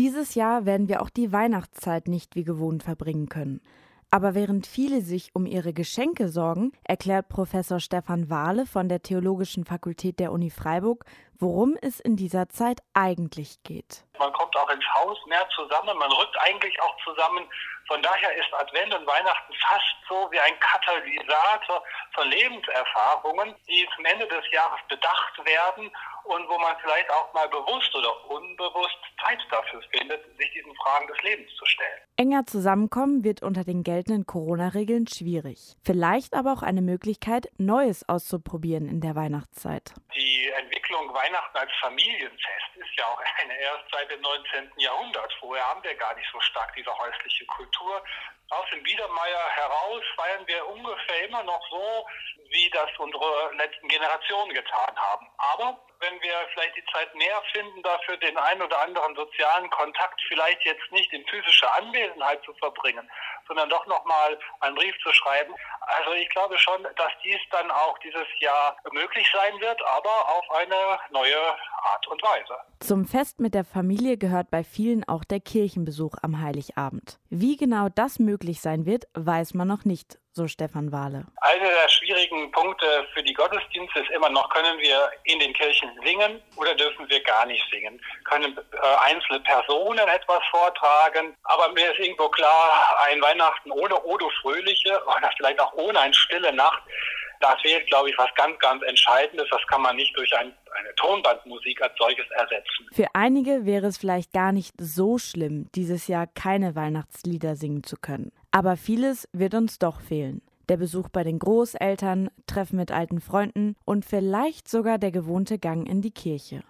Dieses Jahr werden wir auch die Weihnachtszeit nicht wie gewohnt verbringen können. Aber während viele sich um ihre Geschenke sorgen, erklärt Professor Stefan Wahle von der Theologischen Fakultät der Uni Freiburg, worum es in dieser Zeit eigentlich geht. Man kommt auch ins Haus mehr zusammen, man rückt eigentlich auch zusammen. Von daher ist Advent und Weihnachten fast so wie ein Katalysator von Lebenserfahrungen, die zum Ende des Jahres bedacht werden und wo man vielleicht auch mal bewusst oder unbewusst Zeit dafür findet, sich diesen Fragen des Lebens zu stellen. Enger zusammenkommen wird unter den geltenden Corona-Regeln schwierig. Vielleicht aber auch eine Möglichkeit, Neues auszuprobieren in der Weihnachtszeit. Die Entwicklung Weihnachten als Familienfest ist ja auch eine erst seit dem 19. Jahrhundert. Vorher haben wir gar nicht so stark diese häusliche Kultur. Aus dem Biedermeier heraus feiern wir ungefähr immer noch so, wie das unsere letzten Generationen getan haben. Aber wenn wir vielleicht die Zeit mehr finden, dafür den einen oder anderen sozialen Kontakt vielleicht jetzt nicht in physischer Anwesenheit zu verbringen, sondern doch nochmal einen Brief zu schreiben. Also ich glaube schon, dass dies dann auch dieses Jahr möglich sein wird, aber auf eine neue Art und Weise. Zum Fest mit der Familie gehört bei vielen auch der Kirchenbesuch am Heiligabend. Wie genau das möglich sein wird, weiß man noch nicht so Stefan Wahle. Einer der schwierigen Punkte für die Gottesdienste ist immer noch, können wir in den Kirchen singen oder dürfen wir gar nicht singen? Können äh, einzelne Personen etwas vortragen? Aber mir ist irgendwo klar, ein Weihnachten ohne Odo Fröhliche oder vielleicht auch ohne eine stille Nacht, da fehlt, glaube ich, was ganz, ganz Entscheidendes. Das kann man nicht durch ein, eine Tonbandmusik als solches ersetzen. Für einige wäre es vielleicht gar nicht so schlimm, dieses Jahr keine Weihnachtslieder singen zu können. Aber vieles wird uns doch fehlen. Der Besuch bei den Großeltern, Treffen mit alten Freunden und vielleicht sogar der gewohnte Gang in die Kirche.